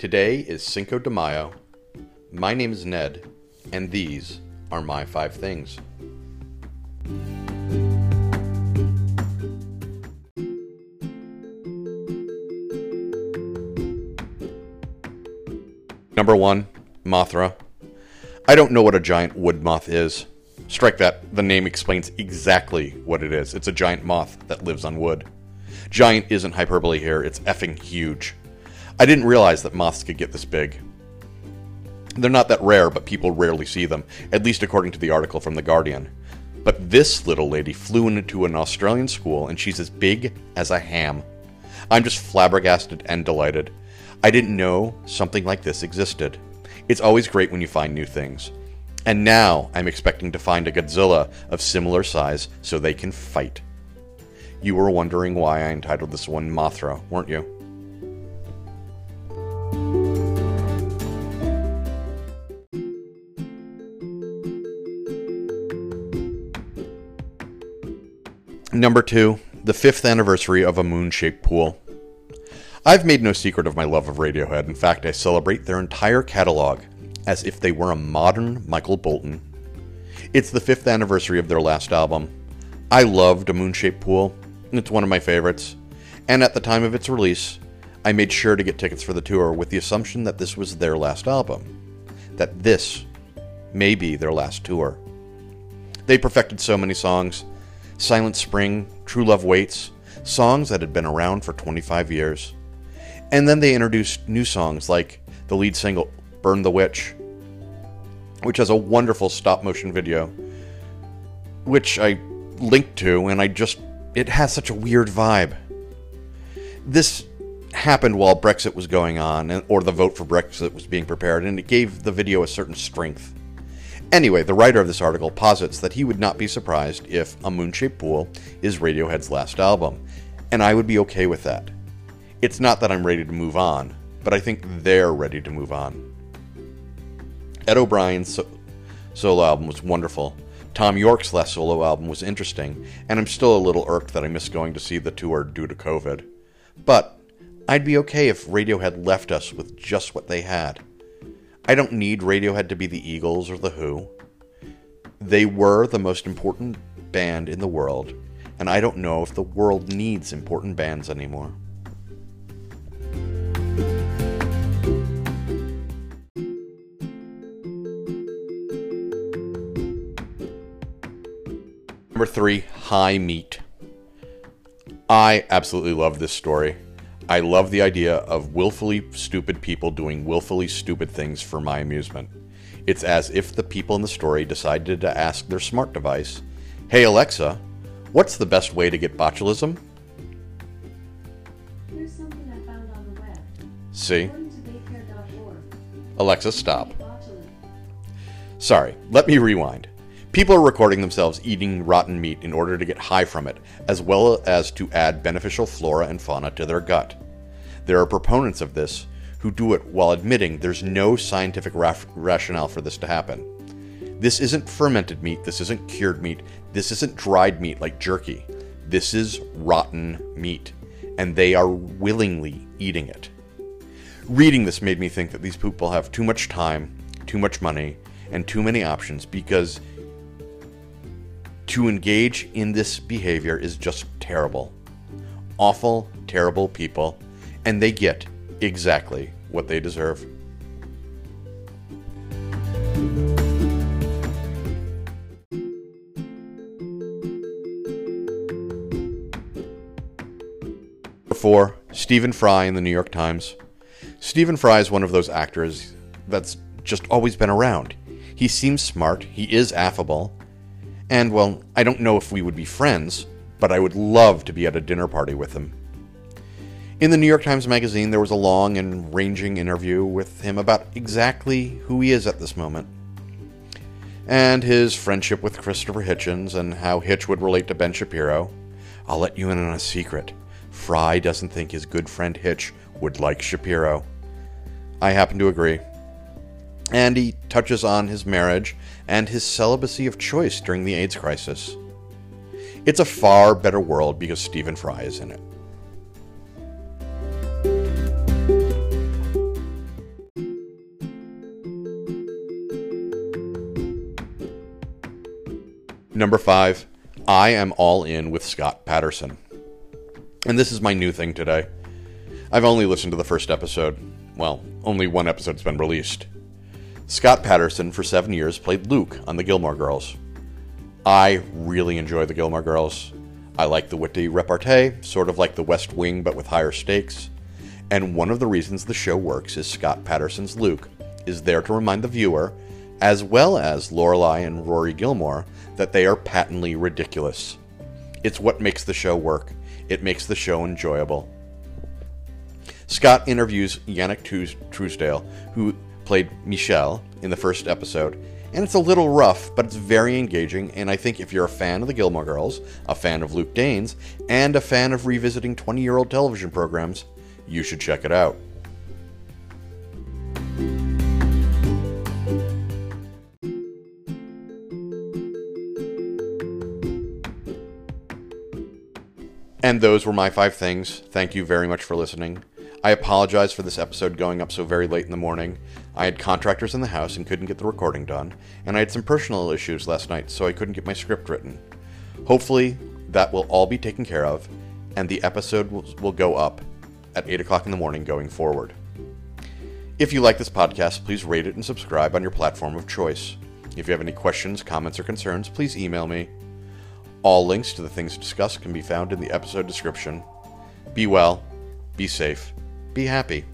Today is Cinco de Mayo. My name is Ned, and these are my five things. Number one, Mothra. I don't know what a giant wood moth is. Strike that. The name explains exactly what it is. It's a giant moth that lives on wood. Giant isn't hyperbole here, it's effing huge. I didn't realize that moths could get this big. They're not that rare, but people rarely see them, at least according to the article from The Guardian. But this little lady flew into an Australian school and she's as big as a ham. I'm just flabbergasted and delighted. I didn't know something like this existed. It's always great when you find new things. And now I'm expecting to find a Godzilla of similar size so they can fight. You were wondering why I entitled this one Mothra, weren't you? Number two, the fifth anniversary of a moon shaped pool. I've made no secret of my love of Radiohead. In fact, I celebrate their entire catalog as if they were a modern Michael Bolton. It's the fifth anniversary of their last album. I loved A Moon Shaped Pool, it's one of my favorites. And at the time of its release, I made sure to get tickets for the tour with the assumption that this was their last album. That this may be their last tour. They perfected so many songs Silent Spring, True Love Waits, songs that had been around for 25 years. And then they introduced new songs like the lead single Burn the Witch, which has a wonderful stop motion video, which I linked to, and I just. It has such a weird vibe. This happened while Brexit was going on, or the vote for Brexit was being prepared, and it gave the video a certain strength. Anyway, the writer of this article posits that he would not be surprised if A Moon Shaped Pool is Radiohead's last album, and I would be okay with that. It's not that I'm ready to move on, but I think they're ready to move on. Ed O'Brien's so- solo album was wonderful. Thom Yorke's last solo album was interesting, and I'm still a little irked that I missed going to see the tour due to COVID. But I'd be okay if Radiohead left us with just what they had. I don't need Radiohead to be the Eagles or the Who. They were the most important band in the world, and I don't know if the world needs important bands anymore. Number three, High Meat. I absolutely love this story. I love the idea of willfully stupid people doing willfully stupid things for my amusement. It's as if the people in the story decided to ask their smart device, Hey Alexa, what's the best way to get botulism? Here's something I found on the web. See? According to baycare.org, Alexa, stop. Sorry, let me rewind. People are recording themselves eating rotten meat in order to get high from it, as well as to add beneficial flora and fauna to their gut. There are proponents of this who do it while admitting there's no scientific raf- rationale for this to happen. This isn't fermented meat, this isn't cured meat, this isn't dried meat like jerky. This is rotten meat, and they are willingly eating it. Reading this made me think that these people have too much time, too much money, and too many options because to engage in this behavior is just terrible. Awful, terrible people, and they get exactly what they deserve. Four, Stephen Fry in the New York Times. Stephen Fry is one of those actors that's just always been around. He seems smart, he is affable, and well, I don't know if we would be friends, but I would love to be at a dinner party with him. In the New York Times Magazine, there was a long and ranging interview with him about exactly who he is at this moment. And his friendship with Christopher Hitchens and how Hitch would relate to Ben Shapiro. I'll let you in on a secret. Fry doesn't think his good friend Hitch would like Shapiro. I happen to agree and he touches on his marriage and his celibacy of choice during the AIDS crisis. It's a far better world because Stephen Fry is in it. Number five, I am all in with Scott Patterson. And this is my new thing today. I've only listened to the first episode. Well, only one episode's been released. Scott Patterson, for seven years, played Luke on The Gilmore Girls. I really enjoy The Gilmore Girls. I like the witty repartee, sort of like The West Wing but with higher stakes. And one of the reasons the show works is Scott Patterson's Luke is there to remind the viewer, as well as Lorelai and Rory Gilmore, that they are patently ridiculous. It's what makes the show work. It makes the show enjoyable. Scott interviews Yannick Truesdale, who played Michelle in the first episode, and it's a little rough, but it's very engaging. And I think if you're a fan of the Gilmore Girls, a fan of Luke Danes, and a fan of revisiting 20 year old television programs, you should check it out. And those were my five things. Thank you very much for listening. I apologize for this episode going up so very late in the morning. I had contractors in the house and couldn't get the recording done, and I had some personal issues last night, so I couldn't get my script written. Hopefully, that will all be taken care of, and the episode will, go up at 8 o'clock in the morning going forward. If you like this podcast, please rate it and subscribe on your platform of choice. If you have any questions, comments, or concerns, please email me. All links to the things discussed can be found in the episode description. Be well, be safe, be happy.